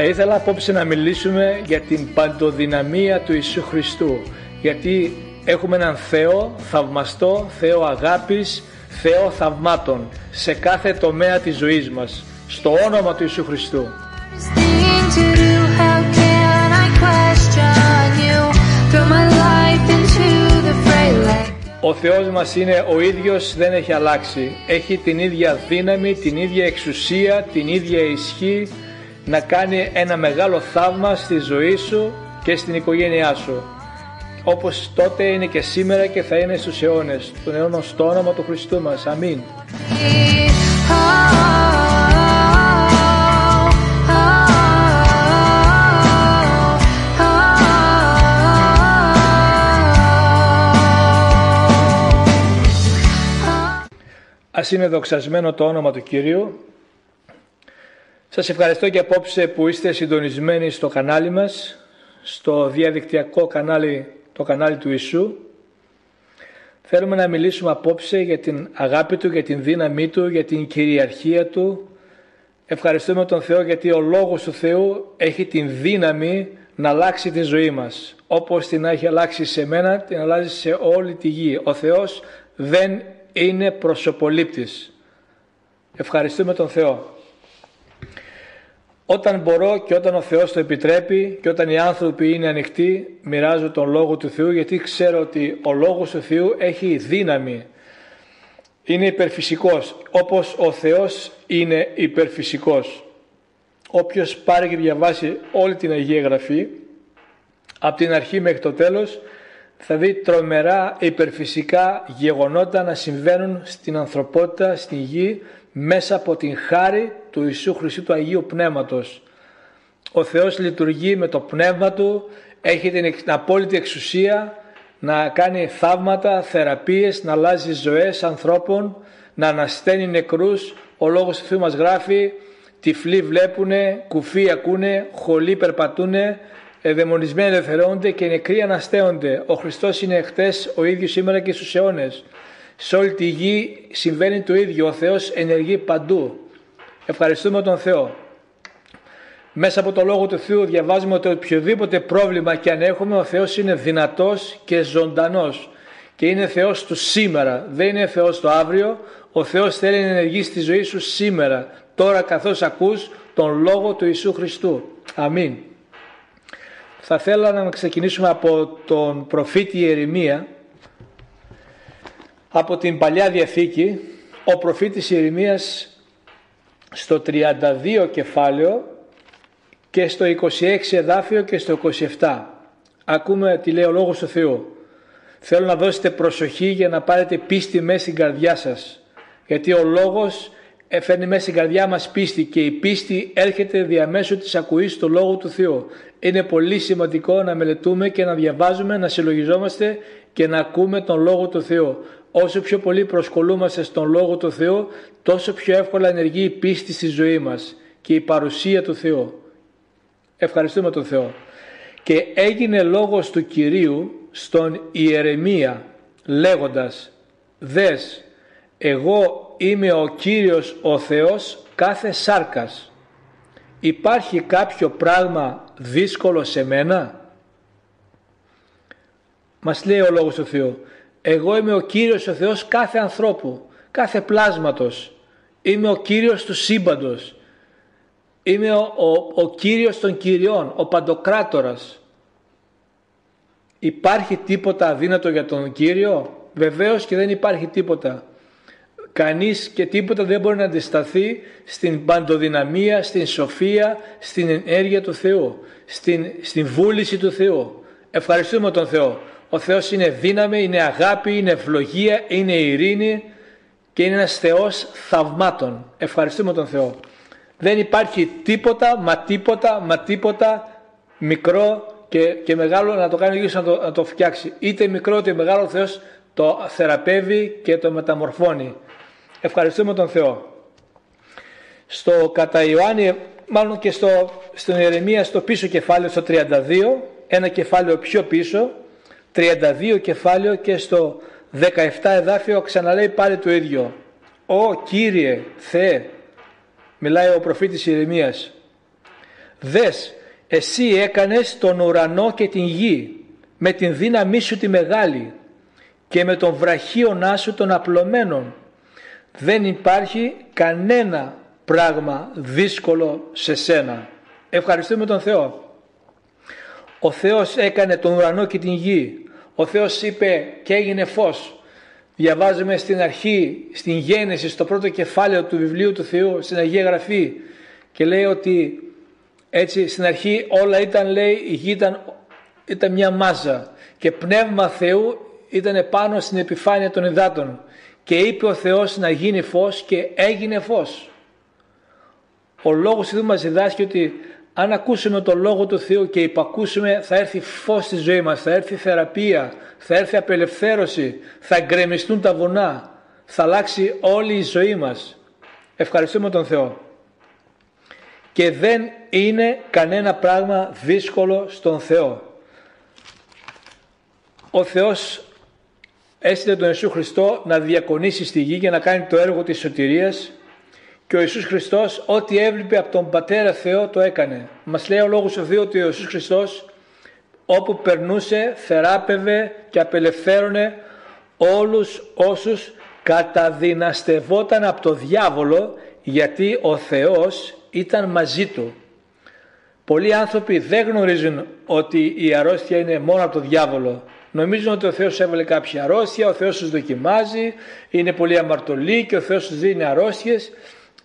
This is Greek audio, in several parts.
Θα ήθελα απόψε να μιλήσουμε για την παντοδυναμία του Ιησού Χριστού. Γιατί έχουμε έναν Θεό θαυμαστό, Θεό αγάπης, Θεό θαυμάτων σε κάθε τομέα της ζωής μας. Στο όνομα του Ιησού Χριστού. Ο Θεός μας είναι ο ίδιος, δεν έχει αλλάξει. Έχει την ίδια δύναμη, την ίδια εξουσία, την ίδια ισχύ να κάνει ένα μεγάλο θαύμα στη ζωή σου και στην οικογένειά σου. Όπως τότε είναι και σήμερα και θα είναι στους αιώνες. Τον αιώνα στο όνομα του Χριστού μας. Αμήν. Ας είναι δοξασμένο το όνομα του Κυρίου. Σας ευχαριστώ και απόψε που είστε συντονισμένοι στο κανάλι μας, στο διαδικτυακό κανάλι, το κανάλι του Ιησού. Θέλουμε να μιλήσουμε απόψε για την αγάπη Του, για την δύναμή Του, για την κυριαρχία Του. Ευχαριστούμε τον Θεό γιατί ο Λόγος του Θεού έχει την δύναμη να αλλάξει τη ζωή μας. Όπως την έχει αλλάξει σε μένα, την αλλάζει σε όλη τη γη. Ο Θεός δεν είναι προσωπολήπτης. Ευχαριστούμε τον Θεό. Όταν μπορώ και όταν ο Θεός το επιτρέπει και όταν οι άνθρωποι είναι ανοιχτοί, μοιράζω τον Λόγο του Θεού γιατί ξέρω ότι ο Λόγος του Θεού έχει δύναμη. Είναι υπερφυσικός, όπως ο Θεός είναι υπερφυσικός. Όποιος πάρει και διαβάσει όλη την Αγία Γραφή, από την αρχή μέχρι το τέλος, θα δει τρομερά υπερφυσικά γεγονότα να συμβαίνουν στην ανθρωπότητα, στην γη, μέσα από την χάρη του Ιησού Χριστού του Αγίου Πνεύματος. Ο Θεός λειτουργεί με το Πνεύμα Του, έχει την εξ- απόλυτη εξουσία να κάνει θαύματα, θεραπείες, να αλλάζει ζωές ανθρώπων, να ανασταίνει νεκρούς. Ο Λόγος του Θεού μας γράφει, τυφλοί βλέπουνε, κουφοί ακούνε, χολοί περπατούνε, ε, δαιμονισμένοι ελευθερώνονται και νεκροί αναστέονται. Ο Χριστός είναι χτες ο ίδιος σήμερα και στους αιώνες. Σε όλη τη γη συμβαίνει το ίδιο. Ο Θεός ενεργεί παντού. Ευχαριστούμε τον Θεό. Μέσα από το Λόγο του Θεού διαβάζουμε ότι οποιοδήποτε πρόβλημα και αν έχουμε ο Θεός είναι δυνατός και ζωντανός και είναι Θεός του σήμερα, δεν είναι Θεός το αύριο. Ο Θεός θέλει να ενεργήσει στη ζωή σου σήμερα, τώρα καθώς ακούς τον Λόγο του Ιησού Χριστού. Αμήν. Θα θέλα να ξεκινήσουμε από τον προφήτη Ιερεμία, από την Παλιά Διαθήκη, ο προφήτης Ιερεμίας στο 32 κεφάλαιο και στο 26 εδάφιο και στο 27. Ακούμε τι λέει ο Λόγος του Θεού. Θέλω να δώσετε προσοχή για να πάρετε πίστη μέσα στην καρδιά σας. Γιατί ο Λόγος φέρνει μέσα στην καρδιά μας πίστη και η πίστη έρχεται διαμέσου της ακουής του Λόγου του Θεού. Είναι πολύ σημαντικό να μελετούμε και να διαβάζουμε, να συλλογιζόμαστε και να ακούμε τον Λόγο του Θεού. Όσο πιο πολύ προσκολούμαστε στον Λόγο του Θεού, τόσο πιο εύκολα ενεργεί η πίστη στη ζωή μας και η παρουσία του Θεού. Ευχαριστούμε τον Θεό. Και έγινε λόγος του Κυρίου στον Ιερεμία λέγοντας «Δες, εγώ είμαι ο Κύριος ο Θεός κάθε σάρκας. Υπάρχει κάποιο πράγμα δύσκολο σε μένα» Μας λέει ο Λόγος του Θεού «Εγώ είμαι ο Κύριος ο Θεός κάθε ανθρώπου, κάθε πλάσματος. Είμαι ο Κύριος του σύμπαντος. Είμαι ο, ο, ο Κύριος των Κυριών, ο Παντοκράτορας. Υπάρχει τίποτα αδύνατο για τον Κύριο; Βεβαίως και δεν υπάρχει τίποτα. Κανείς και τίποτα δεν μπορεί να αντισταθεί στην παντοδυναμία, στην σοφία, στην ενέργεια του Θεού, στην, στην βούληση του Θεού. Ευχαριστούμε τον Θεό. Ο Θεός είναι δύναμη, είναι αγάπη, είναι ευλογία, είναι ειρήνη και είναι ένας Θεός θαυμάτων. Ευχαριστούμε τον Θεό. Δεν υπάρχει τίποτα, μα τίποτα, μα τίποτα μικρό και, και μεγάλο να το κάνει ο ίδιος να το, να το φτιάξει. Είτε μικρό είτε μεγάλο ο Θεός το θεραπεύει και το μεταμορφώνει. Ευχαριστούμε τον Θεό. Στο κατά Ιωάννη, μάλλον και στο, στην Ιερεμία στο πίσω κεφάλαιο, στο 32, ένα κεφάλαιο πιο πίσω, 32 κεφάλαιο και στο 17 εδάφιο ξαναλέει πάλι το ίδιο. «Ω Κύριε Θεέ», μιλάει ο προφήτης Ιερεμίας, «δες, εσύ έκανες τον ουρανό και την γη με την δύναμή σου τη μεγάλη και με τον βραχίονά σου των απλωμένων. Δεν υπάρχει κανένα πράγμα δύσκολο σε σένα. Ευχαριστούμε τον Θεό. Ο Θεός έκανε τον ουρανό και την γη. Ο Θεός είπε και έγινε φως. Διαβάζουμε στην αρχή, στην γέννηση, στο πρώτο κεφάλαιο του βιβλίου του Θεού, στην Αγία Γραφή και λέει ότι έτσι στην αρχή όλα ήταν λέει η γη ήταν, ήταν μια μάζα και πνεύμα Θεού ήταν πάνω στην επιφάνεια των υδάτων και είπε ο Θεός να γίνει φως και έγινε φως. Ο λόγος του μας διδάσκει ότι αν ακούσουμε τον Λόγο του Θεού και υπακούσουμε θα έρθει φως στη ζωή μας, θα έρθει θεραπεία, θα έρθει απελευθέρωση, θα γκρεμιστούν τα βουνά, θα αλλάξει όλη η ζωή μας. Ευχαριστούμε τον Θεό. Και δεν είναι κανένα πράγμα δύσκολο στον Θεό. Ο Θεός έστειλε τον Ιησού Χριστό να διακονήσει στη γη και να κάνει το έργο της σωτηρίας και ο Ιησούς Χριστός ό,τι έβλεπε από τον Πατέρα Θεό το έκανε. Μας λέει ο Λόγος του Θεού ότι ο Ιησούς Χριστός όπου περνούσε θεράπευε και απελευθέρωνε όλους όσους καταδυναστευόταν από το διάβολο γιατί ο Θεός ήταν μαζί του. Πολλοί άνθρωποι δεν γνωρίζουν ότι η αρρώστια είναι μόνο από το διάβολο. Νομίζουν ότι ο Θεός έβαλε κάποια αρρώστια, ο Θεός τους δοκιμάζει, είναι πολύ αμαρτωλοί και ο Θεός τους δίνει αρρώστιες.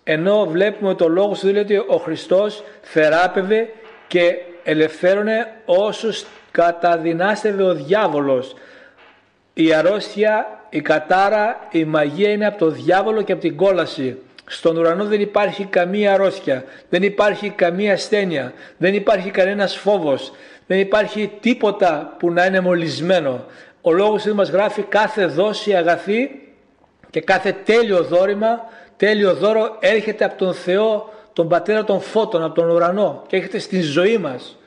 Ενώ βλέπουμε το λόγος σου λέει ότι ο Χριστός θεράπευε και ελευθέρωνε όσους καταδυνάστευε ο διάβολος. Η αρρώστια, η κατάρα, η μαγεία είναι από το διάβολο και από την κόλαση. Στον ουρανό δεν υπάρχει καμία αρρώστια, δεν υπάρχει καμία ασθένεια, δεν υπάρχει κανένας φόβος, δεν υπάρχει τίποτα που να είναι μολυσμένο. Ο λόγος του μας γράφει κάθε δόση αγαθή και κάθε τέλειο δόρημα, τέλειο δώρο έρχεται από τον Θεό, τον Πατέρα των Φώτων, από τον ουρανό και έρχεται στην ζωή μας.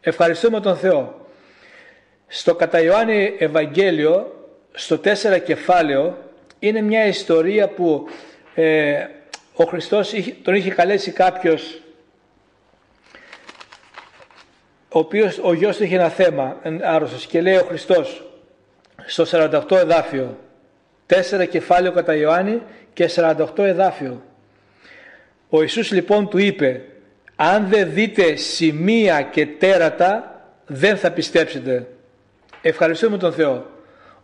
Ευχαριστούμε τον Θεό. Στο κατά Ιωάννη Ευαγγέλιο, στο 4 κεφάλαιο, είναι μια ιστορία που ε, ο Χριστός τον είχε καλέσει κάποιος ο οποίος ο γιος του είχε ένα θέμα άρρωστος και λέει ο Χριστός στο 48 εδάφιο 4 κεφάλαιο κατά Ιωάννη και 48 εδάφιο. Ο Ιησούς λοιπόν του είπε αν δεν δείτε σημεία και τέρατα δεν θα πιστέψετε ευχαριστούμε τον Θεό.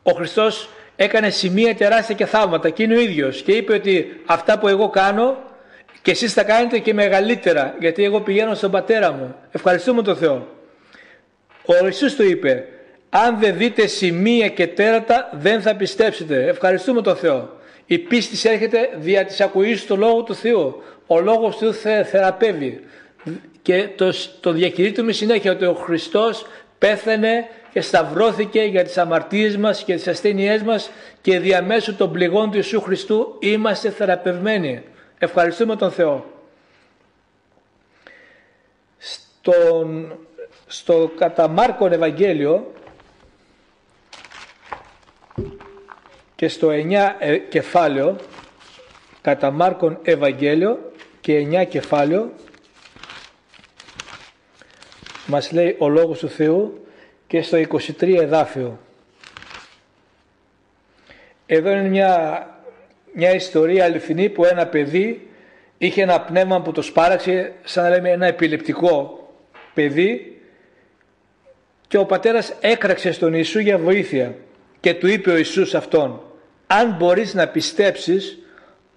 Ο Χριστός έκανε σημεία τεράστια και θαύματα και είναι ο ίδιος και είπε ότι αυτά που εγώ κάνω και εσείς θα κάνετε και μεγαλύτερα γιατί εγώ πηγαίνω στον πατέρα μου ευχαριστούμε τον Θεό. Ο Ιησούς το είπε αν δεν δείτε σημεία και τέρατα δεν θα πιστέψετε ευχαριστούμε τον Θεό η πίστη έρχεται δια της ακουής του Λόγου του Θεού ο Λόγος του Θεού θεραπεύει και το, το διακηρύττουμε συνέχεια ότι ο Χριστός πέθανε και σταυρώθηκε για τις αμαρτίες μας και τις ασθένειές μας και διαμέσου των πληγών του Ιησού Χριστού είμαστε θεραπευμένοι. Ευχαριστούμε τον Θεό. Στον, στο κατά Μάρκον Ευαγγέλιο και στο 9 ε, κεφάλαιο κατά Μάρκον Ευαγγέλιο και 9 κεφάλαιο μας λέει ο Λόγος του Θεού και στο 23 εδάφιο. Εδώ είναι μια, μια ιστορία αληθινή που ένα παιδί είχε ένα πνεύμα που το σπάραξε σαν να λέμε ένα επιλεπτικό παιδί και ο πατέρας έκραξε στον Ιησού για βοήθεια και του είπε ο Ιησούς αυτόν αν μπορείς να πιστέψεις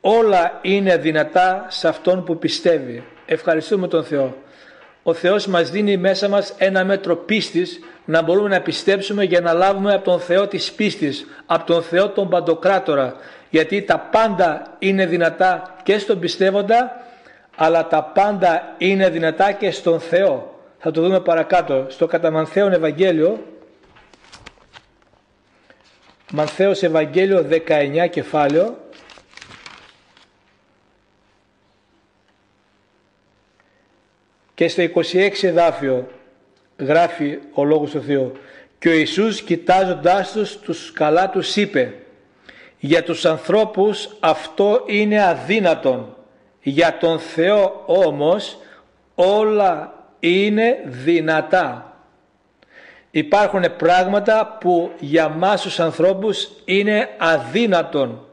όλα είναι δυνατά σε αυτόν που πιστεύει. Ευχαριστούμε τον Θεό ο Θεός μας δίνει μέσα μας ένα μέτρο πίστης να μπορούμε να πιστέψουμε για να λάβουμε από τον Θεό της πίστης, από τον Θεό τον Παντοκράτορα, γιατί τα πάντα είναι δυνατά και στον πιστεύοντα, αλλά τα πάντα είναι δυνατά και στον Θεό. Θα το δούμε παρακάτω στο κατά Μανθαίον Ευαγγέλιο, Μανθαίος Ευαγγέλιο 19 κεφάλαιο, Και στο 26 εδάφιο γράφει ο Λόγος του Θεού. Και ο Ιησούς κοιτάζοντάς τους, τους καλά τους είπε «Για τους ανθρώπους αυτό είναι αδύνατον, για τον Θεό όμως όλα είναι δυνατά». Υπάρχουν πράγματα που για μας τους ανθρώπους είναι αδύνατον.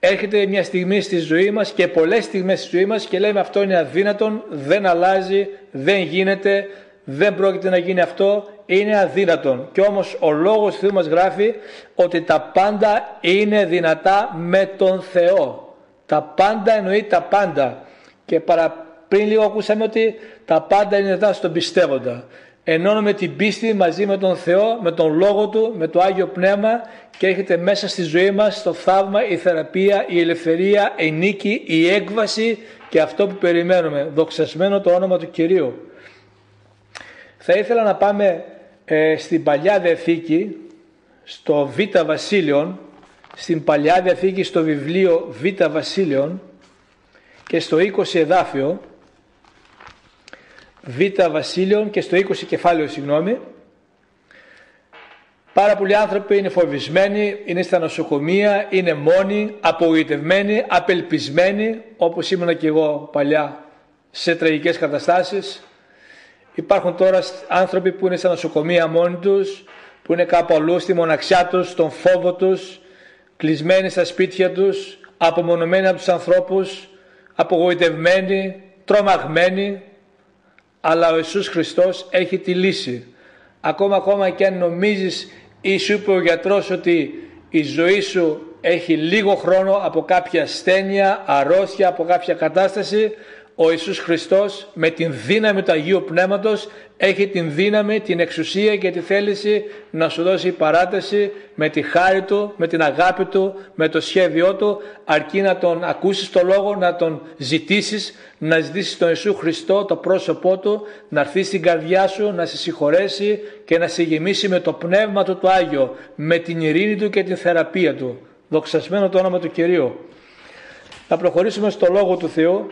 Έρχεται μια στιγμή στη ζωή μας και πολλές στιγμές στη ζωή μας και λέμε αυτό είναι αδύνατον, δεν αλλάζει, δεν γίνεται, δεν πρόκειται να γίνει αυτό, είναι αδύνατον. Και όμως ο Λόγος του Θεού μας γράφει ότι τα πάντα είναι δυνατά με τον Θεό. Τα πάντα εννοεί τα πάντα. Και παρα, πριν λίγο ακούσαμε ότι τα πάντα είναι δυνατά στον πιστεύοντα. Ενώνουμε την πίστη μαζί με τον Θεό, με τον Λόγο Του, με το Άγιο Πνεύμα και έρχεται μέσα στη ζωή μας το θαύμα, η θεραπεία, η ελευθερία, η νίκη, η έκβαση και αυτό που περιμένουμε. Δοξασμένο το όνομα του Κυρίου. Θα ήθελα να πάμε ε, στην Παλιά Διαθήκη, στο Β Βασίλειον, στην Παλιά Διαθήκη στο βιβλίο Β Βασίλειον και στο 20 εδάφιο, Β Βασίλειον και στο 20 κεφάλαιο, συγγνώμη, Πάρα πολλοί άνθρωποι είναι φοβισμένοι, είναι στα νοσοκομεία, είναι μόνοι, απογοητευμένοι, απελπισμένοι, όπως ήμουν και εγώ παλιά σε τραγικές καταστάσεις. Υπάρχουν τώρα άνθρωποι που είναι στα νοσοκομεία μόνοι τους, που είναι κάπου αλλού στη μοναξιά τους, στον φόβο τους, κλεισμένοι στα σπίτια τους, απομονωμένοι από τους ανθρώπους, απογοητευμένοι, τρομαγμένοι, αλλά ο Ιησούς Χριστός έχει τη λύση. Ακόμα ακόμα και αν νομίζεις ή σου είπε ο γιατρός ότι η ζωή σου έχει λίγο χρόνο από κάποια ασθένεια, αρρώστια, από κάποια κατάσταση, ο Ιησούς Χριστός με την δύναμη του Αγίου Πνεύματος έχει την δύναμη, την εξουσία και τη θέληση να σου δώσει παράταση με τη χάρη Του, με την αγάπη Του, με το σχέδιό Του αρκεί να Τον ακούσεις το Λόγο, να Τον ζητήσεις, να ζητήσεις τον Ιησού Χριστό, το πρόσωπό Του, να έρθει στην καρδιά σου, να σε συγχωρέσει και να σε γεμίσει με το Πνεύμα Του το Άγιο, με την ειρήνη Του και την θεραπεία Του. Δοξασμένο το όνομα του Κυρίου. Θα προχωρήσουμε στο Λόγο του Θεού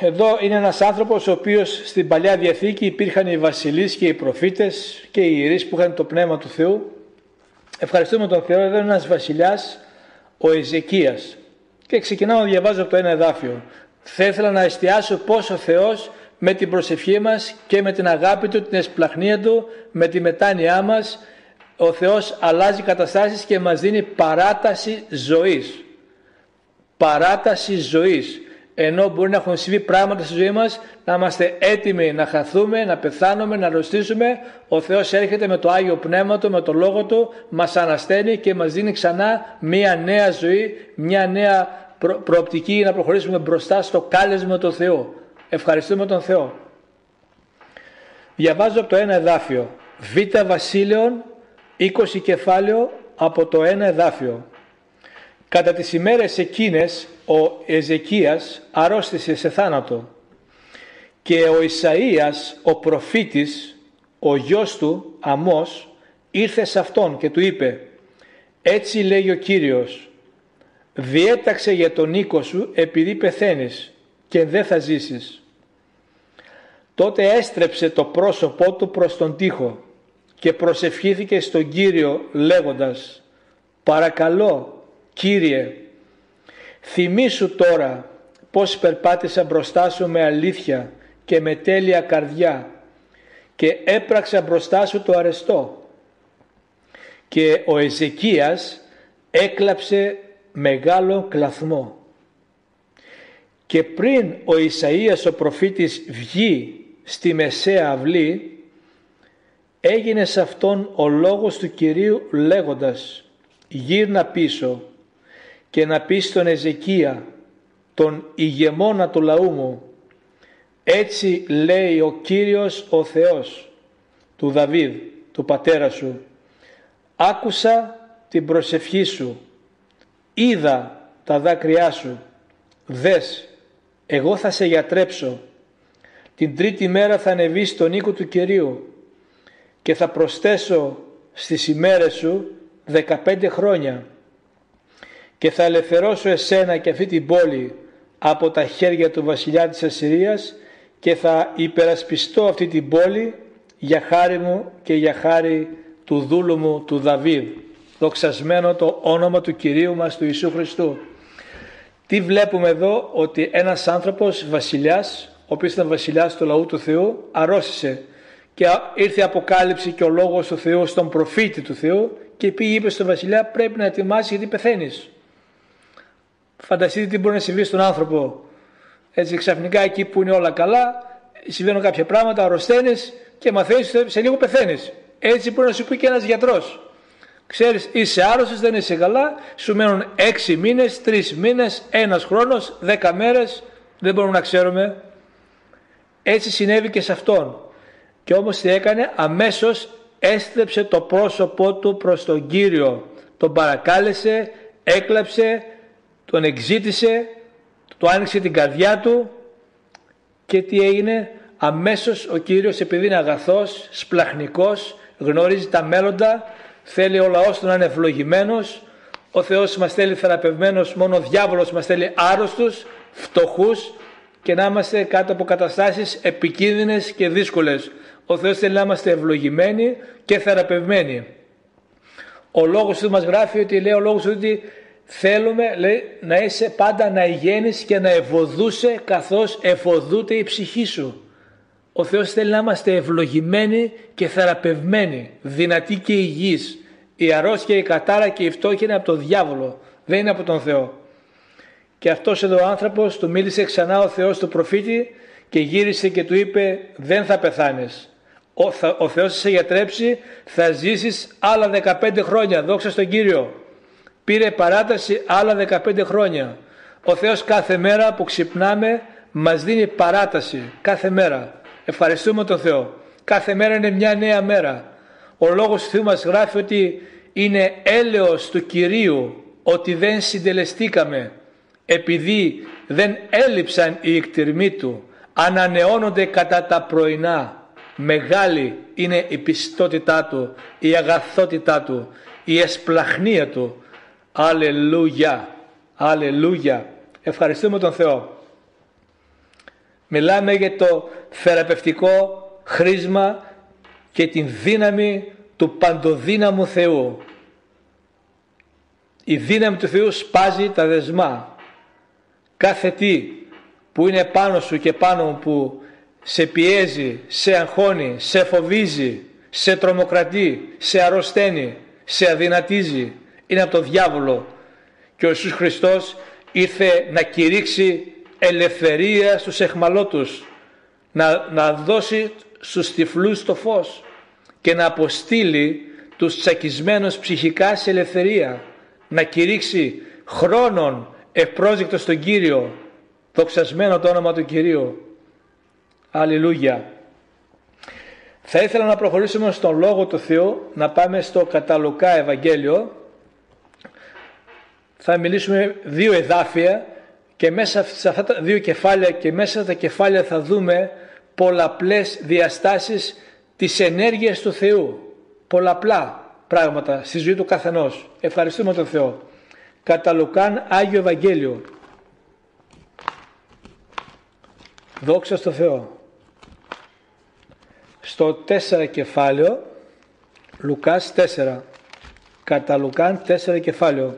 εδώ είναι ένας άνθρωπος ο οποίος στην Παλιά Διαθήκη υπήρχαν οι βασιλείς και οι προφήτες και οι ιερείς που είχαν το Πνεύμα του Θεού. Ευχαριστούμε τον Θεό, εδώ είναι ένας βασιλιάς, ο Εζεκίας. Και ξεκινάω να διαβάζω από το ένα εδάφιο. Θα ήθελα να εστιάσω πώς ο Θεός με την προσευχή μας και με την αγάπη Του, την εσπλαχνία Του, με τη μετάνοιά μας, ο Θεός αλλάζει καταστάσεις και μας δίνει παράταση ζωής. Παράταση ζωής ενώ μπορεί να έχουν συμβεί πράγματα στη ζωή μας, να είμαστε έτοιμοι να χαθούμε, να πεθάνουμε, να αρρωστήσουμε, ο Θεός έρχεται με το Άγιο Πνεύμα Του, με το Λόγο Του, μας ανασταίνει και μας δίνει ξανά μια νέα ζωή, μια νέα προοπτική να προχωρήσουμε μπροστά στο κάλεσμα του Θεού. Ευχαριστούμε τον Θεό. Διαβάζω από το ένα εδάφιο. Β Βασίλειον, 20 κεφάλαιο από το ένα εδάφιο. Κατά τις ημέρες εκείνες ο Εζεκίας αρρώστησε σε θάνατο και ο Ισαΐας ο προφήτης ο γιος του Αμός ήρθε σε αυτόν και του είπε έτσι λέει ο Κύριος διέταξε για τον οίκο σου επειδή πεθαίνεις και δεν θα ζήσεις. Τότε έστρεψε το πρόσωπό του προς τον τοίχο και προσευχήθηκε στον Κύριο λέγοντας «Παρακαλώ Κύριε, θυμήσου τώρα πως περπάτησα μπροστά σου με αλήθεια και με τέλεια καρδιά και έπραξα μπροστά σου το αρεστό. Και ο Εζεκίας έκλαψε μεγάλο κλαθμό. Και πριν ο Ισαΐας ο προφήτης βγει στη Μεσαία Αυλή, έγινε σε αυτόν ο λόγος του Κυρίου λέγοντας «Γύρνα πίσω και να πεις στον Εζεκία, τον ηγεμόνα του λαού μου, έτσι λέει ο Κύριος ο Θεός του Δαβίδ, του πατέρα σου, άκουσα την προσευχή σου, είδα τα δάκρυά σου, δες, εγώ θα σε γιατρέψω, την τρίτη μέρα θα ανεβείς στον οίκο του Κυρίου και θα προσθέσω στις ημέρες σου 15 χρόνια και θα ελευθερώσω εσένα και αυτή την πόλη από τα χέρια του βασιλιά της Ασσυρίας και θα υπερασπιστώ αυτή την πόλη για χάρη μου και για χάρη του δούλου μου του Δαβίδ. Δοξασμένο το όνομα του Κυρίου μας του Ιησού Χριστού. Τι βλέπουμε εδώ; Ότι ένας άνθρωπος βασιλιάς, ο οποίος ήταν βασιλιάς του λαού του Θεού, αρρώστησε και ήρθε η αποκάλυψη και ο λόγος του Θεού στον προφήτη του Θεού και πήγε είπε στον βασιλιά πρέπει να ετοιμάσεις γιατί πεθαίνεις. Φανταστείτε τι μπορεί να συμβεί στον άνθρωπο. Έτσι ξαφνικά εκεί που είναι όλα καλά συμβαίνουν κάποια πράγματα, αρρωσταίνεις και μαθαίνεις σε λίγο πεθαίνεις. Έτσι μπορεί να σου πει και ένας γιατρός. Ξέρεις είσαι άρρωστος, δεν είσαι καλά, σου μένουν έξι μήνες, τρεις μήνες, ένας χρόνος, δέκα μέρες, δεν μπορούμε να ξέρουμε. Έτσι συνέβη και σε αυτόν. Και όμως τι έκανε, αμέσως έστρεψε το πρόσωπό του προς τον Κύριο. Τον παρακάλεσε, έκλαψε, τον εξήτησε, του άνοιξε την καρδιά του και τι έγινε, αμέσως ο Κύριος επειδή είναι αγαθός, σπλαχνικός, γνωρίζει τα μέλλοντα, θέλει ο λαός του να είναι ευλογημένος, ο Θεός μας θέλει θεραπευμένος, μόνο ο διάβολος μας θέλει άρρωστους, φτωχούς και να είμαστε κάτω από καταστάσεις επικίνδυνες και δύσκολες. Ο Θεός θέλει να είμαστε ευλογημένοι και θεραπευμένοι. Ο λόγος του μας γράφει ότι λέει ο λόγος του ότι θέλουμε λέει, να είσαι πάντα να ηγαίνεις και να ευωδούσε καθώς ευωδούται η ψυχή σου. Ο Θεός θέλει να είμαστε ευλογημένοι και θεραπευμένοι, δυνατοί και υγιείς. Η αρρώστια, η κατάρα και η φτώχεια είναι από τον διάβολο, δεν είναι από τον Θεό. Και αυτός εδώ ο άνθρωπος του μίλησε ξανά ο Θεός του προφήτη και γύρισε και του είπε δεν θα πεθάνεις. Ο, θα, ο Θεός σε γιατρέψει, θα ζήσεις άλλα 15 χρόνια, δόξα στον Κύριο. Πήρε παράταση άλλα 15 χρόνια. Ο Θεός κάθε μέρα που ξυπνάμε μας δίνει παράταση, κάθε μέρα. Ευχαριστούμε τον Θεό. Κάθε μέρα είναι μια νέα μέρα. Ο λόγος του Θεού μας γράφει ότι είναι έλεος του Κυρίου ότι δεν συντελεστήκαμε επειδή δεν έλειψαν οι εκτιρμοί του ανανεώνονται κατά τα πρωινά μεγάλη είναι η πιστότητά του η αγαθότητά του η εσπλαχνία του Αλληλούια Αλληλούια Ευχαριστούμε τον Θεό Μιλάμε για το θεραπευτικό χρήσμα και την δύναμη του παντοδύναμου Θεού. Η δύναμη του Θεού σπάζει τα δεσμά. Κάθε τι που είναι πάνω σου και πάνω μου που σε πιέζει, σε αγχώνει, σε φοβίζει, σε τρομοκρατεί, σε αρρωσταίνει, σε αδυνατίζει, είναι από το διάβολο. Και ο Ιησούς Χριστός ήρθε να κηρύξει ελευθερία στους εχμαλώτους, να, να δώσει στους τυφλούς το φως και να αποστείλει τους τσακισμένους ψυχικά σε ελευθερία, να κηρύξει χρόνων ευπρόζεκτο στον Κύριο, δοξασμένο το όνομα του Κυρίου. Αλληλούια. Θα ήθελα να προχωρήσουμε στον Λόγο του Θεού, να πάμε στο Καταλουκά Ευαγγέλιο. Θα μιλήσουμε δύο εδάφια και μέσα σε αυτά τα δύο κεφάλαια και μέσα τα κεφάλαια θα δούμε πολλαπλές διαστάσεις της ενέργειας του Θεού. Πολλαπλά πράγματα στη ζωή του καθενός. Ευχαριστούμε τον Θεό. Κατά Λουκάν Άγιο Ευαγγέλιο. Δόξα στο Θεό. Στο 4 κεφάλαιο, Λουκάς 4. Κατά Λουκάν 4 κεφάλαιο.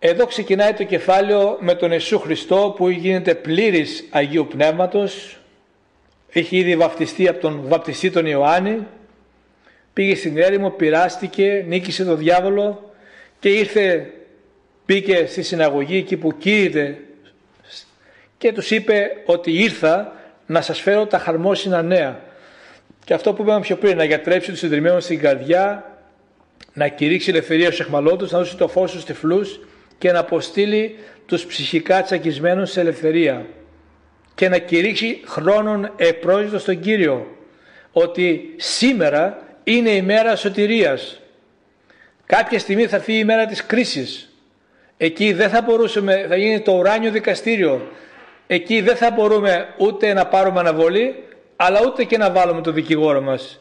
Εδώ ξεκινάει το κεφάλαιο με τον Ιησού Χριστό που γίνεται πλήρης Αγίου Πνεύματος. Έχει ήδη βαπτιστεί από τον βαπτιστή τον Ιωάννη. Πήγε στην έρημο, πειράστηκε, νίκησε τον διάβολο και ήρθε, πήγε στη συναγωγή εκεί που κήρυτε και τους είπε ότι ήρθα να σας φέρω τα χαρμόσυνα νέα. Και αυτό που είπαμε πιο πριν, να γιατρέψει τους συντριμμένους στην καρδιά, να κηρύξει ελευθερία στους εχμαλώτους, να δώσει το φως στους τυφλούς και να αποστείλει τους ψυχικά τσακισμένους σε ελευθερία και να κηρύξει χρόνων επρόζητο στον Κύριο ότι σήμερα είναι η μέρα σωτηρίας. Κάποια στιγμή θα έρθει η μέρα της κρίσης. Εκεί δεν θα μπορούσαμε, θα γίνει το ουράνιο δικαστήριο. Εκεί δεν θα μπορούμε ούτε να πάρουμε αναβολή, αλλά ούτε και να βάλουμε το δικηγόρο μας.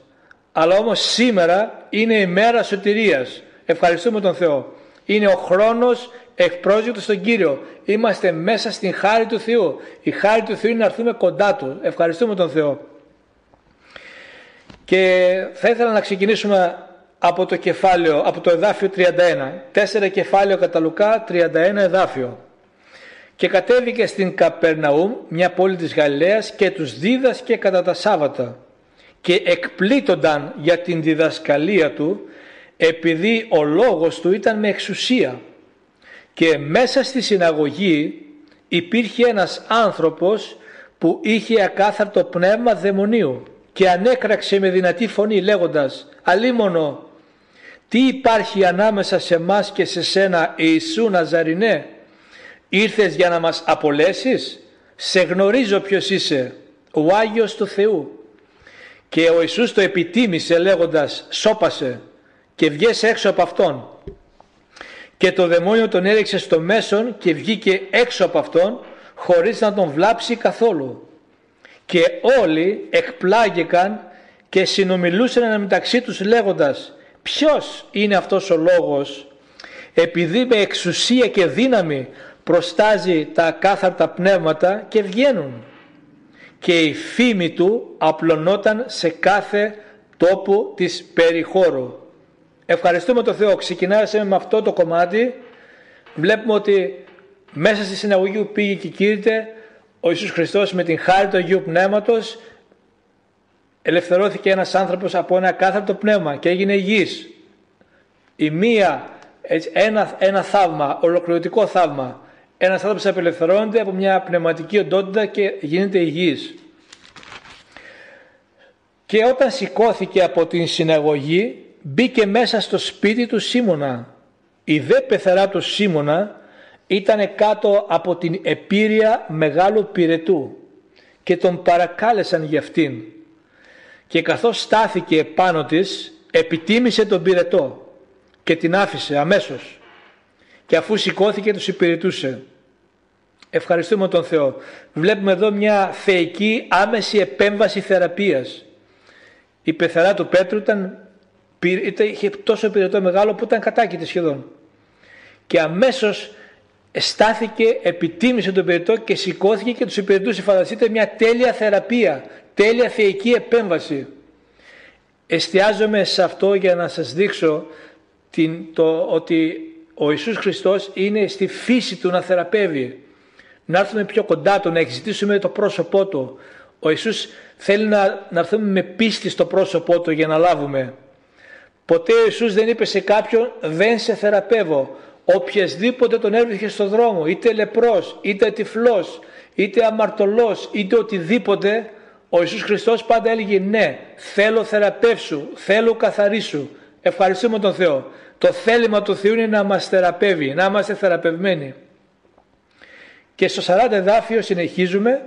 Αλλά όμως σήμερα είναι η μέρα σωτηρίας. Ευχαριστούμε τον Θεό. Είναι ο χρόνος ευπρόσδεκτο στον Κύριο. Είμαστε μέσα στην χάρη του Θεού. Η χάρη του Θεού είναι να έρθουμε κοντά Του. Ευχαριστούμε τον Θεό. Και θα ήθελα να ξεκινήσουμε από το κεφάλαιο, από το εδάφιο 31. Τέσσερα κεφάλαιο κατά Λουκά, 31 εδάφιο. Και κατέβηκε στην Καπερναούμ, μια πόλη της Γαλιλαίας και τους δίδασκε κατά τα Σάββατα και εκπλήττονταν για την διδασκαλία του επειδή ο λόγος του ήταν με εξουσία και μέσα στη συναγωγή υπήρχε ένας άνθρωπος που είχε ακάθαρτο πνεύμα δαιμονίου και ανέκραξε με δυνατή φωνή λέγοντας «Αλίμονο, τι υπάρχει ανάμεσα σε μας και σε σένα Ιησού Ναζαρινέ, ήρθες για να μας απολέσεις, σε γνωρίζω ποιος είσαι, ο Άγιος του Θεού». Και ο Ιησούς το επιτίμησε λέγοντας «Σώπασε και βγες έξω από Αυτόν». Και το δαιμόνιο τον έριξε στο μέσον και βγήκε έξω από Αυτόν χωρίς να τον βλάψει καθόλου. Και όλοι εκπλάγηκαν και συνομιλούσαν μεταξύ τους λέγοντας ποιος είναι αυτός ο λόγος επειδή με εξουσία και δύναμη προστάζει τα κάθαρτα πνεύματα και βγαίνουν και η φήμη του απλωνόταν σε κάθε τόπο της περιχώρου. Ευχαριστούμε τον Θεό. Ξεκινάσαμε με αυτό το κομμάτι. Βλέπουμε ότι μέσα στη συναγωγή που πήγε και κήρυτε ο Ιησούς Χριστός με την χάρη του Αγίου Πνεύματος ελευθερώθηκε ένας άνθρωπος από ένα κάθαρτο πνεύμα και έγινε υγιής. Η μία, ένα, ένα θαύμα, ολοκληρωτικό θαύμα. Ένας άνθρωπος απελευθερώνεται από μια πνευματική οντότητα και γίνεται υγιής. Και όταν σηκώθηκε από την συναγωγή μπήκε μέσα στο σπίτι του Σίμωνα. Η δε πεθερά του Σίμωνα ήταν κάτω από την επίρρεια μεγάλου πυρετού και τον παρακάλεσαν για αυτήν και καθώς στάθηκε πάνω της επιτίμησε τον πυρετό και την άφησε αμέσως και αφού σηκώθηκε τους υπηρετούσε. Ευχαριστούμε τον Θεό. Βλέπουμε εδώ μια θεϊκή άμεση επέμβαση θεραπείας. Η πεθερά του Πέτρου ήταν, είχε τόσο πυρετό μεγάλο που ήταν κατάκητη σχεδόν. Και αμέσως στάθηκε, επιτίμησε τον πυρετό και σηκώθηκε και τους υπηρετούσε. Φανταστείτε μια τέλεια θεραπεία, τέλεια θεϊκή επέμβαση. Εστιάζομαι σε αυτό για να σας δείξω την, το, ότι ο Ιησούς Χριστός είναι στη φύση του να θεραπεύει. Να έρθουμε πιο κοντά του, να εξητήσουμε το πρόσωπό του. Ο Ιησούς θέλει να, να έρθουμε με πίστη στο πρόσωπό του για να λάβουμε. Ποτέ ο Ιησούς δεν είπε σε κάποιον δεν σε θεραπεύω. Οποιασδήποτε τον έβρισκε στο δρόμο, είτε λεπρός, είτε τυφλός, είτε αμαρτωλός, είτε οτιδήποτε, ο Ιησούς Χριστός πάντα έλεγε ναι, θέλω θεραπεύσου, θέλω καθαρίσου. Ευχαριστούμε τον Θεό. Το θέλημα του Θεού είναι να μας θεραπεύει, να είμαστε θεραπευμένοι. Και στο 40 εδάφιο συνεχίζουμε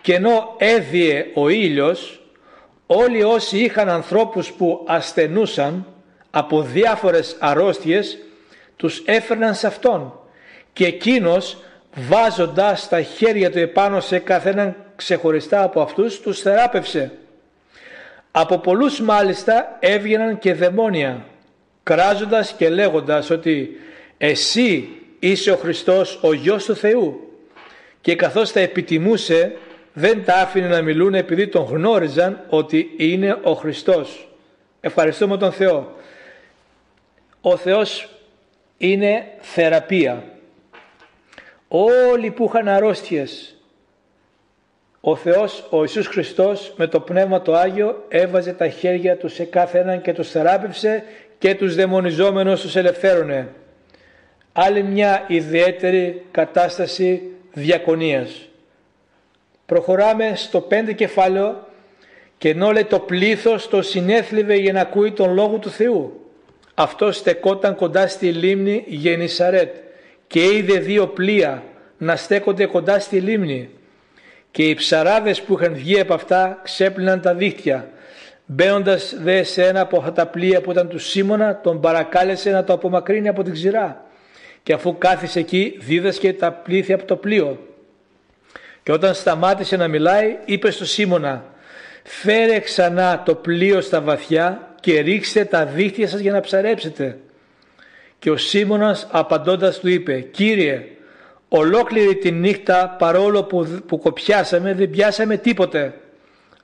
και ενώ έδιε ο ήλιος όλοι όσοι είχαν ανθρώπους που ασθενούσαν από διάφορες αρρώστιες τους έφερναν σε Αυτόν και εκείνος βάζοντας τα χέρια του επάνω σε καθέναν ξεχωριστά από αυτούς τους θεράπευσε. Από πολλούς μάλιστα έβγαιναν και δαιμόνια κράζοντας και λέγοντας ότι εσύ είσαι ο Χριστός ο Γιος του Θεού και καθώς τα επιτιμούσε δεν τα άφηνε να μιλούν επειδή τον γνώριζαν ότι είναι ο Χριστός. Ευχαριστούμε τον Θεό. Ο Θεός είναι θεραπεία. Όλοι που είχαν αρρώστιες, ο Θεός, ο Ιησούς Χριστός με το Πνεύμα το Άγιο έβαζε τα χέρια του σε κάθε έναν και τους θεράπευσε και τους δαιμονιζόμενους τους ελευθέρωνε. Άλλη μια ιδιαίτερη κατάσταση διακονίας. Προχωράμε στο πέντε κεφάλαιο και ενώ λέει το πλήθος το συνέθλιβε για να ακούει τον Λόγο του Θεού. Αυτό στεκόταν κοντά στη λίμνη Γενισαρέτ και είδε δύο πλοία να στέκονται κοντά στη λίμνη και οι ψαράδες που είχαν βγει από αυτά ξέπλυναν τα δίχτυα. Μπαίνοντας δε σε ένα από αυτά τα πλοία που ήταν του Σίμωνα, τον παρακάλεσε να το απομακρύνει από την ξηρά. Και αφού κάθισε εκεί, δίδασκε τα πλήθη από το πλοίο. Και όταν σταμάτησε να μιλάει, είπε στο Σίμωνα, φέρε ξανά το πλοίο στα βαθιά και ρίξτε τα δίχτυα σας για να ψαρέψετε. Και ο Σίμωνας απαντώντας του είπε, Κύριε, Ολόκληρη τη νύχτα παρόλο που, που κοπιάσαμε δεν πιάσαμε τίποτε.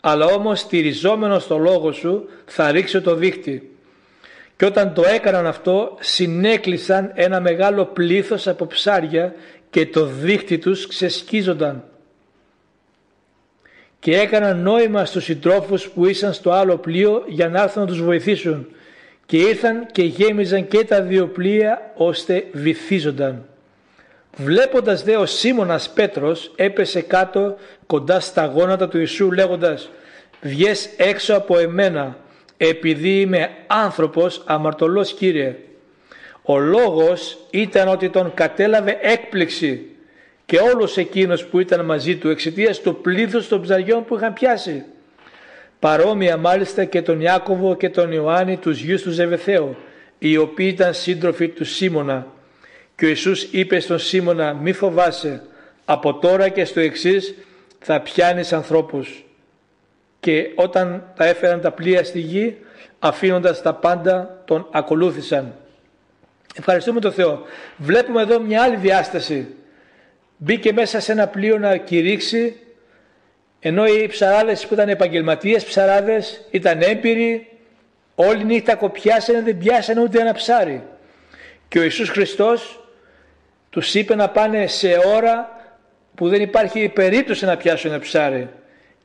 αλλά όμως στηριζόμενος στο λόγο σου θα ρίξω το δίχτυ. Και όταν το έκαναν αυτό συνέκλεισαν ένα μεγάλο πλήθος από ψάρια και το δίχτυ τους ξεσκίζονταν. Και έκαναν νόημα στους συντρόφους που ήσαν στο άλλο πλοίο για να έρθουν να τους βοηθήσουν και ήρθαν και γέμιζαν και τα δύο πλοία ώστε βυθίζονταν. Βλέποντας δε ο Σίμωνας Πέτρος έπεσε κάτω κοντά στα γόνατα του Ιησού λέγοντας «Βγες έξω από εμένα επειδή είμαι άνθρωπος αμαρτωλός Κύριε». Ο λόγος ήταν ότι τον κατέλαβε έκπληξη και όλος εκείνος που ήταν μαζί του εξαιτίας του πλήθους των ψαριών που είχαν πιάσει. Παρόμοια μάλιστα και τον Ιάκωβο και τον Ιωάννη τους γιους του Ζεβεθαίου οι οποίοι ήταν σύντροφοι του Σίμωνα και ο Ιησούς είπε στον Σίμωνα μη φοβάσαι από τώρα και στο εξής θα πιάνεις ανθρώπους και όταν τα έφεραν τα πλοία στη γη αφήνοντας τα πάντα τον ακολούθησαν. Ευχαριστούμε τον Θεό. Βλέπουμε εδώ μια άλλη διάσταση. Μπήκε μέσα σε ένα πλοίο να κηρύξει ενώ οι ψαράδες που ήταν επαγγελματίες ψαράδες ήταν έμπειροι όλη νύχτα κοπιάσανε δεν πιάσανε ούτε ένα ψάρι. Και ο Ιησούς Χριστός τους είπε να πάνε σε ώρα που δεν υπάρχει περίπτωση να πιάσουν ένα ψάρι.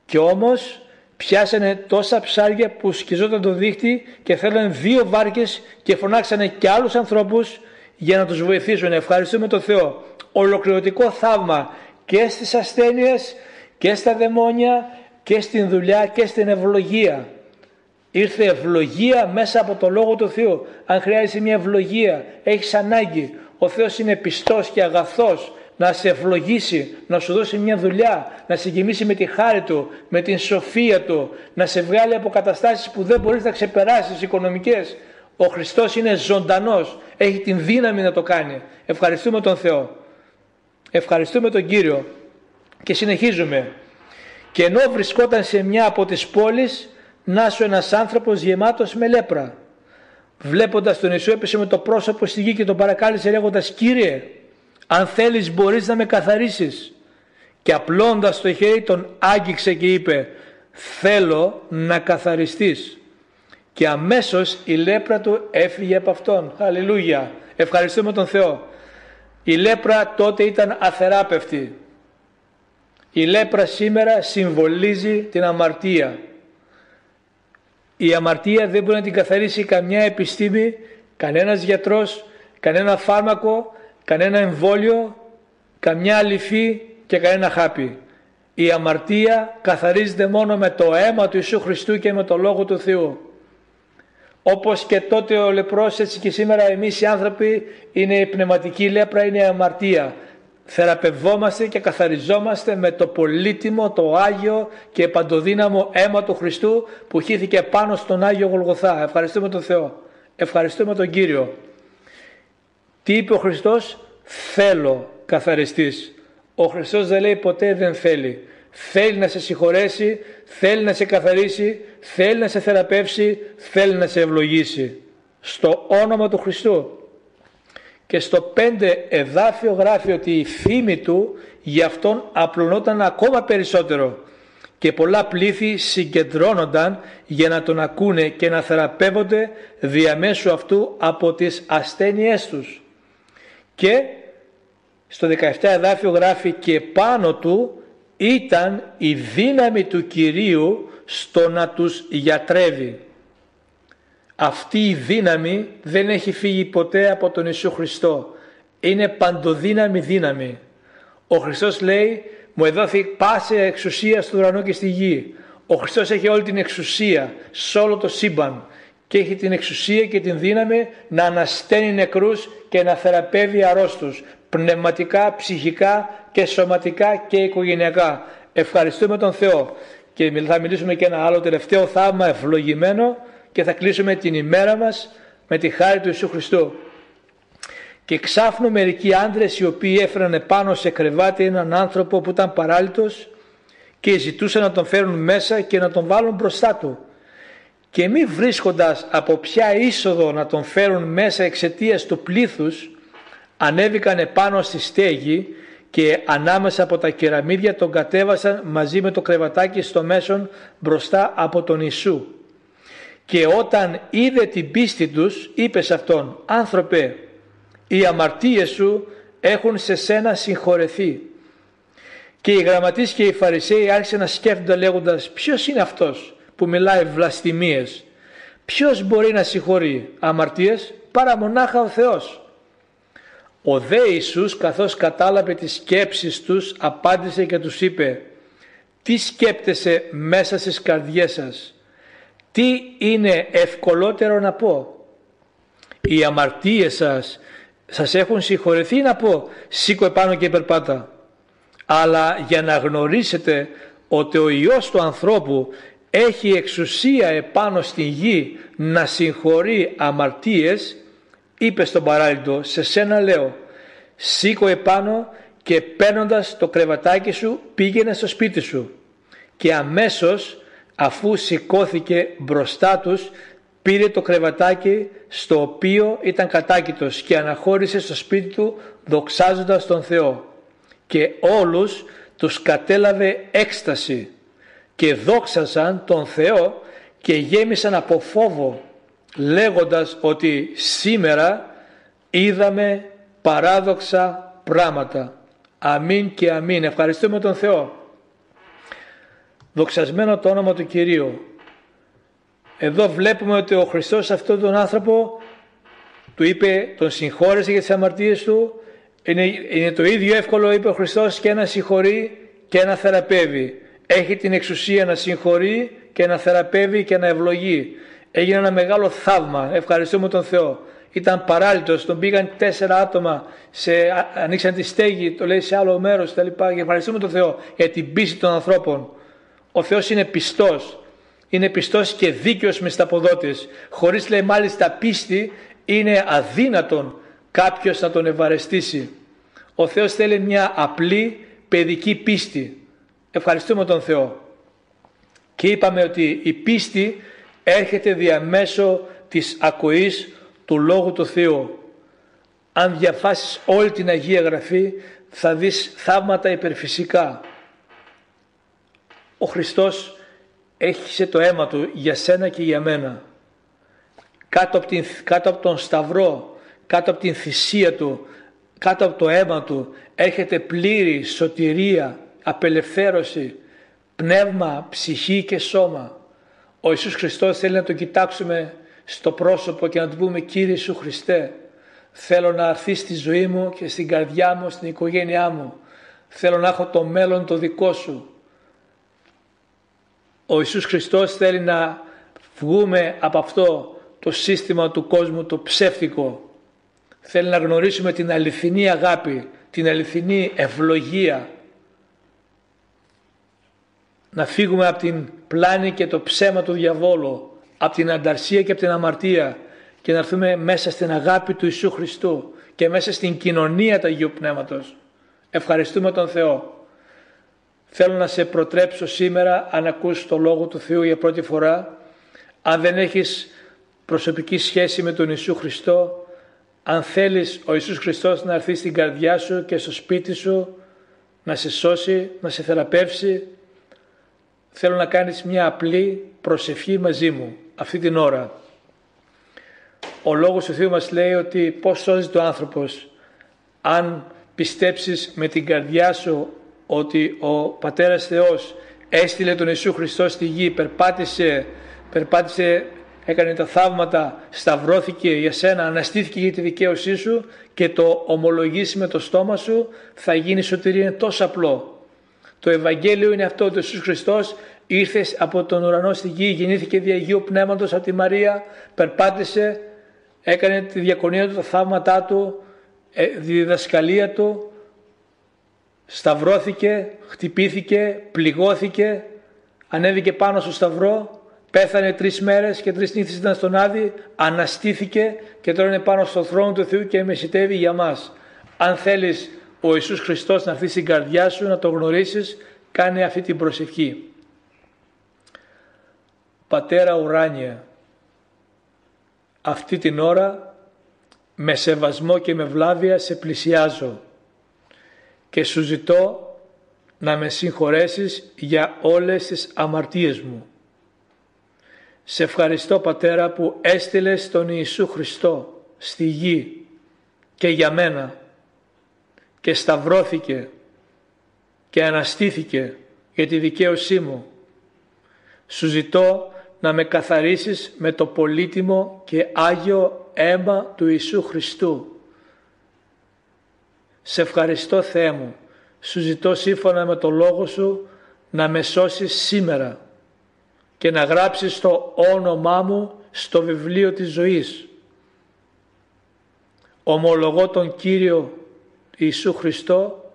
Και όμως πιάσανε τόσα ψάρια που σκιζόταν το δίχτυ και θέλανε δύο βάρκες και φωνάξανε και άλλους ανθρώπους για να τους βοηθήσουν. Ευχαριστούμε τον Θεό. Ολοκληρωτικό θαύμα και στις ασθένειες και στα δαιμόνια και στην δουλειά και στην ευλογία. Ήρθε ευλογία μέσα από το Λόγο του Θεού. Αν χρειάζεσαι μια ευλογία, έχεις ανάγκη. Ο Θεός είναι πιστός και αγαθός να σε ευλογήσει, να σου δώσει μια δουλειά, να σε γεμίσει με τη χάρη Του, με την σοφία Του, να σε βγάλει από καταστάσεις που δεν μπορείς να ξεπεράσεις οικονομικές. Ο Χριστός είναι ζωντανός, έχει την δύναμη να το κάνει. Ευχαριστούμε τον Θεό. Ευχαριστούμε τον Κύριο. Και συνεχίζουμε. Και ενώ βρισκόταν σε μια από τις πόλεις, να σου ένας άνθρωπος γεμάτος με λέπρα. Βλέποντας τον Ιησού έπεσε με το πρόσωπο στη γη και τον παρακάλεσε λέγοντας «Κύριε, αν θέλεις μπορείς να με καθαρίσεις». Και απλώντας το χέρι τον άγγιξε και είπε «Θέλω να καθαριστείς». Και αμέσως η λέπρα του έφυγε από αυτόν. Χαλιλούγια. Ευχαριστούμε τον Θεό. Η λέπρα τότε ήταν αθεράπευτη. Η λέπρα σήμερα συμβολίζει την αμαρτία. Η αμαρτία δεν μπορεί να την καθαρίσει καμιά επιστήμη, κανένας γιατρός, κανένα φάρμακο, κανένα εμβόλιο, καμιά αληφή και κανένα χάπι. Η αμαρτία καθαρίζεται μόνο με το αίμα του Ιησού Χριστού και με το Λόγο του Θεού. Όπως και τότε ο λεπρός έτσι και σήμερα εμείς οι άνθρωποι είναι η πνευματική λέπρα, είναι η αμαρτία θεραπευόμαστε και καθαριζόμαστε με το πολύτιμο, το Άγιο και παντοδύναμο αίμα του Χριστού που χύθηκε πάνω στον Άγιο Γολγοθά. Ευχαριστούμε τον Θεό. Ευχαριστούμε τον Κύριο. Τι είπε ο Χριστός, θέλω καθαριστής. Ο Χριστός δεν λέει ποτέ δεν θέλει. Θέλει να σε συγχωρέσει, θέλει να σε καθαρίσει, θέλει να σε θεραπεύσει, θέλει να σε ευλογήσει. Στο όνομα του Χριστού και στο πέντε εδάφιο γράφει ότι η φήμη του γι' αυτόν απλωνόταν ακόμα περισσότερο και πολλά πλήθη συγκεντρώνονταν για να τον ακούνε και να θεραπεύονται διαμέσου αυτού από τις ασθένειές τους. Και στο 17 εδάφιο γράφει και πάνω του ήταν η δύναμη του Κυρίου στο να τους γιατρεύει αυτή η δύναμη δεν έχει φύγει ποτέ από τον Ιησού Χριστό. Είναι παντοδύναμη δύναμη. Ο Χριστός λέει μου εδόθη πάση εξουσία στο ουρανό και στη γη. Ο Χριστός έχει όλη την εξουσία σε όλο το σύμπαν και έχει την εξουσία και την δύναμη να ανασταίνει νεκρούς και να θεραπεύει αρρώστους πνευματικά, ψυχικά και σωματικά και οικογενειακά. Ευχαριστούμε τον Θεό και θα μιλήσουμε και ένα άλλο τελευταίο θαύμα ευλογημένο και θα κλείσουμε την ημέρα μας με τη χάρη του Ιησού Χριστού. Και ξάφνου μερικοί άντρες οι οποίοι έφεραν πάνω σε κρεβάτι έναν άνθρωπο που ήταν παράλυτος και ζητούσαν να τον φέρουν μέσα και να τον βάλουν μπροστά του. Και μη βρίσκοντας από ποια είσοδο να τον φέρουν μέσα εξαιτίας του πλήθους, ανέβηκαν επάνω στη στέγη και ανάμεσα από τα κεραμίδια τον κατέβασαν μαζί με το κρεβατάκι στο μέσον μπροστά από τον Ιησού. Και όταν είδε την πίστη τους είπε σε αυτόν «Άνθρωπε, οι αμαρτίες σου έχουν σε σένα συγχωρεθεί». Και οι γραμματείς και οι φαρισαίοι άρχισαν να σκέφτονται λέγοντας «Ποιος είναι αυτός που μιλάει βλαστημίες, ποιος μπορεί να συγχωρεί αμαρτίες παρά μονάχα ο Θεός». Ο δε Ιησούς καθώς κατάλαβε τις σκέψεις τους απάντησε και τους είπε «Τι σκέπτεσαι μέσα στις καρδιές σας, τι είναι ευκολότερο να πω; Οι αμαρτίες σας σας έχουν συγχωρεθεί να πω; Σήκω επάνω και περπάτα. Αλλά για να γνωρίσετε ότι ο Υιός του ανθρώπου έχει εξουσία επάνω στην γη να συγχωρεί αμαρτίες είπε στον παράλληλο σε σένα λέω σήκω επάνω και παίρνοντας το κρεβατάκι σου πήγαινε στο σπίτι σου. Και αμέσως αφού σηκώθηκε μπροστά τους πήρε το κρεβατάκι στο οποίο ήταν κατάκητος και αναχώρησε στο σπίτι του δοξάζοντας τον Θεό. Και όλους τους κατέλαβε έκσταση και δόξασαν τον Θεό και γέμισαν από φόβο λέγοντας ότι σήμερα είδαμε παράδοξα πράγματα. Αμήν και αμήν. Ευχαριστούμε τον Θεό. Δοξασμένο το όνομα του Κυρίου. Εδώ βλέπουμε ότι ο Χριστός αυτόν τον άνθρωπο του είπε, τον συγχώρεσε για τις αμαρτίες του. Είναι, είναι το ίδιο εύκολο είπε ο Χριστός και να συγχωρεί και να θεραπεύει. Έχει την εξουσία να συγχωρεί και να θεραπεύει και να ευλογεί. Έγινε ένα μεγάλο θαύμα. Ευχαριστούμε τον Θεό. Ήταν παράλυτος, τον πήγαν τέσσερα άτομα, σε, ανοίξαν τη στέγη, το λέει σε άλλο μέρος κτλ. Και ευχαριστούμε τον Θεό για την πίστη των ανθρώπων. Ο Θεός είναι πιστός. Είναι πιστός και δίκαιος μες σταποδότης. Χωρίς λέει μάλιστα πίστη είναι αδύνατον κάποιος να τον ευαρεστήσει. Ο Θεός θέλει μια απλή παιδική πίστη. Ευχαριστούμε τον Θεό. Και είπαμε ότι η πίστη έρχεται διαμέσω της ακοής του Λόγου του Θεού. Αν διαφάσεις όλη την Αγία Γραφή θα δεις θαύματα υπερφυσικά. Ο Χριστός έχισε το αίμα Του για σένα και για μένα. Κάτω από, την, κάτω από τον Σταυρό, κάτω από την θυσία Του, κάτω από το αίμα Του έρχεται πλήρη σωτηρία, απελευθέρωση, πνεύμα, ψυχή και σώμα. Ο Ιησούς Χριστός θέλει να το κοιτάξουμε στο πρόσωπο και να του πούμε Κύριε Σου Χριστέ θέλω να έρθεις στη ζωή μου και στην καρδιά μου, στην οικογένειά μου. Θέλω να έχω το μέλλον το δικό Σου. Ο Ιησούς Χριστός θέλει να βγούμε από αυτό το σύστημα του κόσμου το ψεύτικο. Θέλει να γνωρίσουμε την αληθινή αγάπη, την αληθινή ευλογία. Να φύγουμε από την πλάνη και το ψέμα του διαβόλου, από την ανταρσία και από την αμαρτία και να έρθουμε μέσα στην αγάπη του Ιησού Χριστού και μέσα στην κοινωνία του Αγίου Πνεύματος. Ευχαριστούμε τον Θεό. Θέλω να σε προτρέψω σήμερα αν ακούς το Λόγο του Θεού για πρώτη φορά, αν δεν έχεις προσωπική σχέση με τον Ιησού Χριστό, αν θέλεις ο Ιησούς Χριστός να έρθει στην καρδιά σου και στο σπίτι σου, να σε σώσει, να σε θεραπεύσει, θέλω να κάνεις μια απλή προσευχή μαζί μου αυτή την ώρα. Ο Λόγος του Θεού μας λέει ότι πώς σώζεις το άνθρωπος αν πιστέψεις με την καρδιά σου ότι ο Πατέρας Θεός έστειλε τον Ιησού Χριστό στη γη, περπάτησε, περπάτησε, έκανε τα θαύματα, σταυρώθηκε για σένα, αναστήθηκε για τη δικαίωσή σου και το ομολογήσει με το στόμα σου, θα γίνει σωτηρία. Είναι τόσο απλό. Το Ευαγγέλιο είναι αυτό ότι ο Ιησούς Χριστός ήρθες από τον ουρανό στη γη, γεννήθηκε δια Αγίου Πνεύματος από τη Μαρία, περπάτησε, έκανε τη διακονία του, τα θαύματά του, ε, τη διδασκαλία του, σταυρώθηκε, χτυπήθηκε, πληγώθηκε, ανέβηκε πάνω στο σταυρό, πέθανε τρεις μέρες και τρεις νύχτες ήταν στον Άδη, αναστήθηκε και τώρα είναι πάνω στο θρόνο του Θεού και μεσητεύει για μας. Αν θέλεις ο Ιησούς Χριστός να έρθει στην καρδιά σου, να το γνωρίσεις, κάνε αυτή την προσευχή. Πατέρα ουράνια, αυτή την ώρα με σεβασμό και με βλάβεια σε πλησιάζω και σου ζητώ να με συγχωρέσεις για όλες τις αμαρτίες μου. Σε ευχαριστώ Πατέρα που έστειλες τον Ιησού Χριστό στη γη και για μένα και σταυρώθηκε και αναστήθηκε για τη δικαίωσή μου. Σου ζητώ να με καθαρίσεις με το πολύτιμο και Άγιο αίμα του Ιησού Χριστού. Σε ευχαριστώ Θεέ μου, σου ζητώ σύμφωνα με το Λόγο Σου να με σώσεις σήμερα και να γράψεις το όνομά μου στο βιβλίο της ζωής. Ομολογώ τον Κύριο Ιησού Χριστό,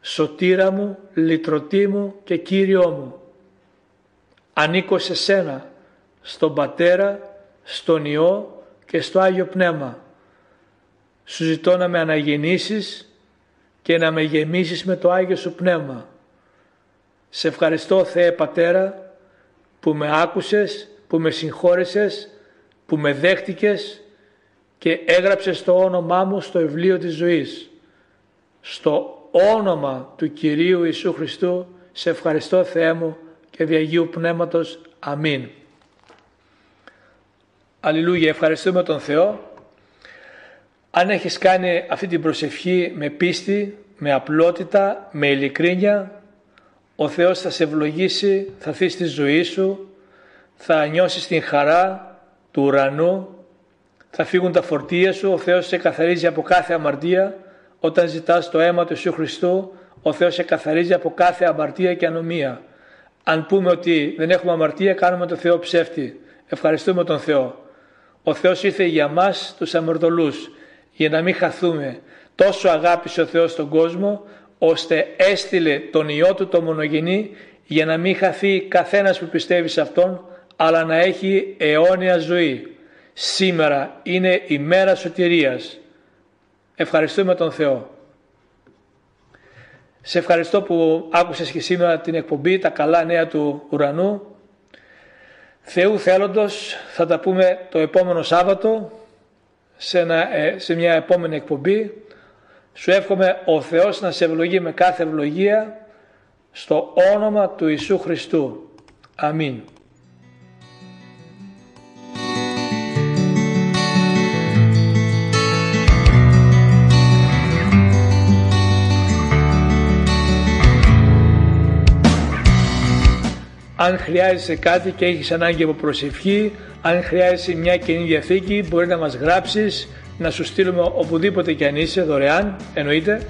σωτήρα μου, λυτρωτή μου και Κύριό μου. Ανήκω σε Σένα, στον Πατέρα, στον Υιό και στο Άγιο Πνεύμα. Σου ζητώ να με αναγεννήσεις και να με γεμίσεις με το Άγιο Σου Πνεύμα. Σε ευχαριστώ Θεέ Πατέρα που με άκουσες, που με συγχώρεσες, που με δέχτηκες και έγραψες το όνομά μου στο βιβλίο της ζωής. Στο όνομα του Κυρίου Ιησού Χριστού σε ευχαριστώ Θεέ μου και Διαγίου Πνεύματος. Αμήν. Αλληλούια, ευχαριστούμε τον Θεό. Αν έχεις κάνει αυτή την προσευχή με πίστη, με απλότητα, με ειλικρίνεια, ο Θεός θα σε ευλογήσει, θα θείς στη ζωή σου, θα νιώσεις την χαρά του ουρανού, θα φύγουν τα φορτία σου, ο Θεός σε καθαρίζει από κάθε αμαρτία, όταν ζητάς το αίμα του Ιησού Χριστού, ο Θεός σε καθαρίζει από κάθε αμαρτία και ανομία. Αν πούμε ότι δεν έχουμε αμαρτία, κάνουμε τον Θεό ψεύτη. Ευχαριστούμε τον Θεό. Ο Θεός ήρθε για μας τους αμαρτωλούς, για να μην χαθούμε. Τόσο αγάπησε ο Θεός τον κόσμο, ώστε έστειλε τον Υιό Του το μονογενή, για να μην χαθεί καθένας που πιστεύει σε Αυτόν, αλλά να έχει αιώνια ζωή. Σήμερα είναι η μέρα σωτηρίας. Ευχαριστούμε τον Θεό. Σε ευχαριστώ που άκουσες και σήμερα την εκπομπή «Τα καλά νέα του ουρανού». Θεού θέλοντος θα τα πούμε το επόμενο Σάββατο σε, ε, σε μια επόμενη εκπομπή. Σου εύχομαι ο Θεός να σε ευλογεί με κάθε ευλογία στο όνομα του Ιησού Χριστού. Αμήν. Αν χρειάζεσαι κάτι και έχεις ανάγκη από προσευχή, αν χρειάζεσαι μια κοινή διαθήκη, μπορείς να μας γράψεις, να σου στείλουμε οπουδήποτε και αν είσαι, δωρεάν, εννοείται.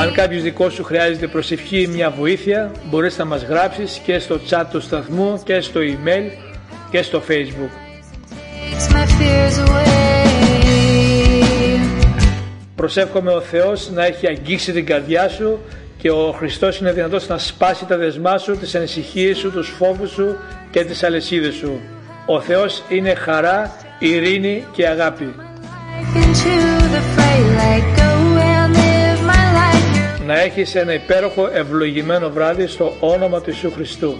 Αν κάποιος δικός σου χρειάζεται προσευχή ή μια βοήθεια, μπορείς να μας γράψεις και στο chat του σταθμού και στο email και στο facebook. Προσεύχομαι ο Θεός να έχει αγγίξει την καρδιά σου και ο Χριστός είναι δυνατός να σπάσει τα δεσμά σου, τις ανησυχίες σου, τους φόβους σου και τις αλεσίδες σου. Ο Θεός είναι χαρά, ειρήνη και αγάπη. Να έχεις ένα υπέροχο ευλογημένο βράδυ στο όνομα του Ιησού Χριστού.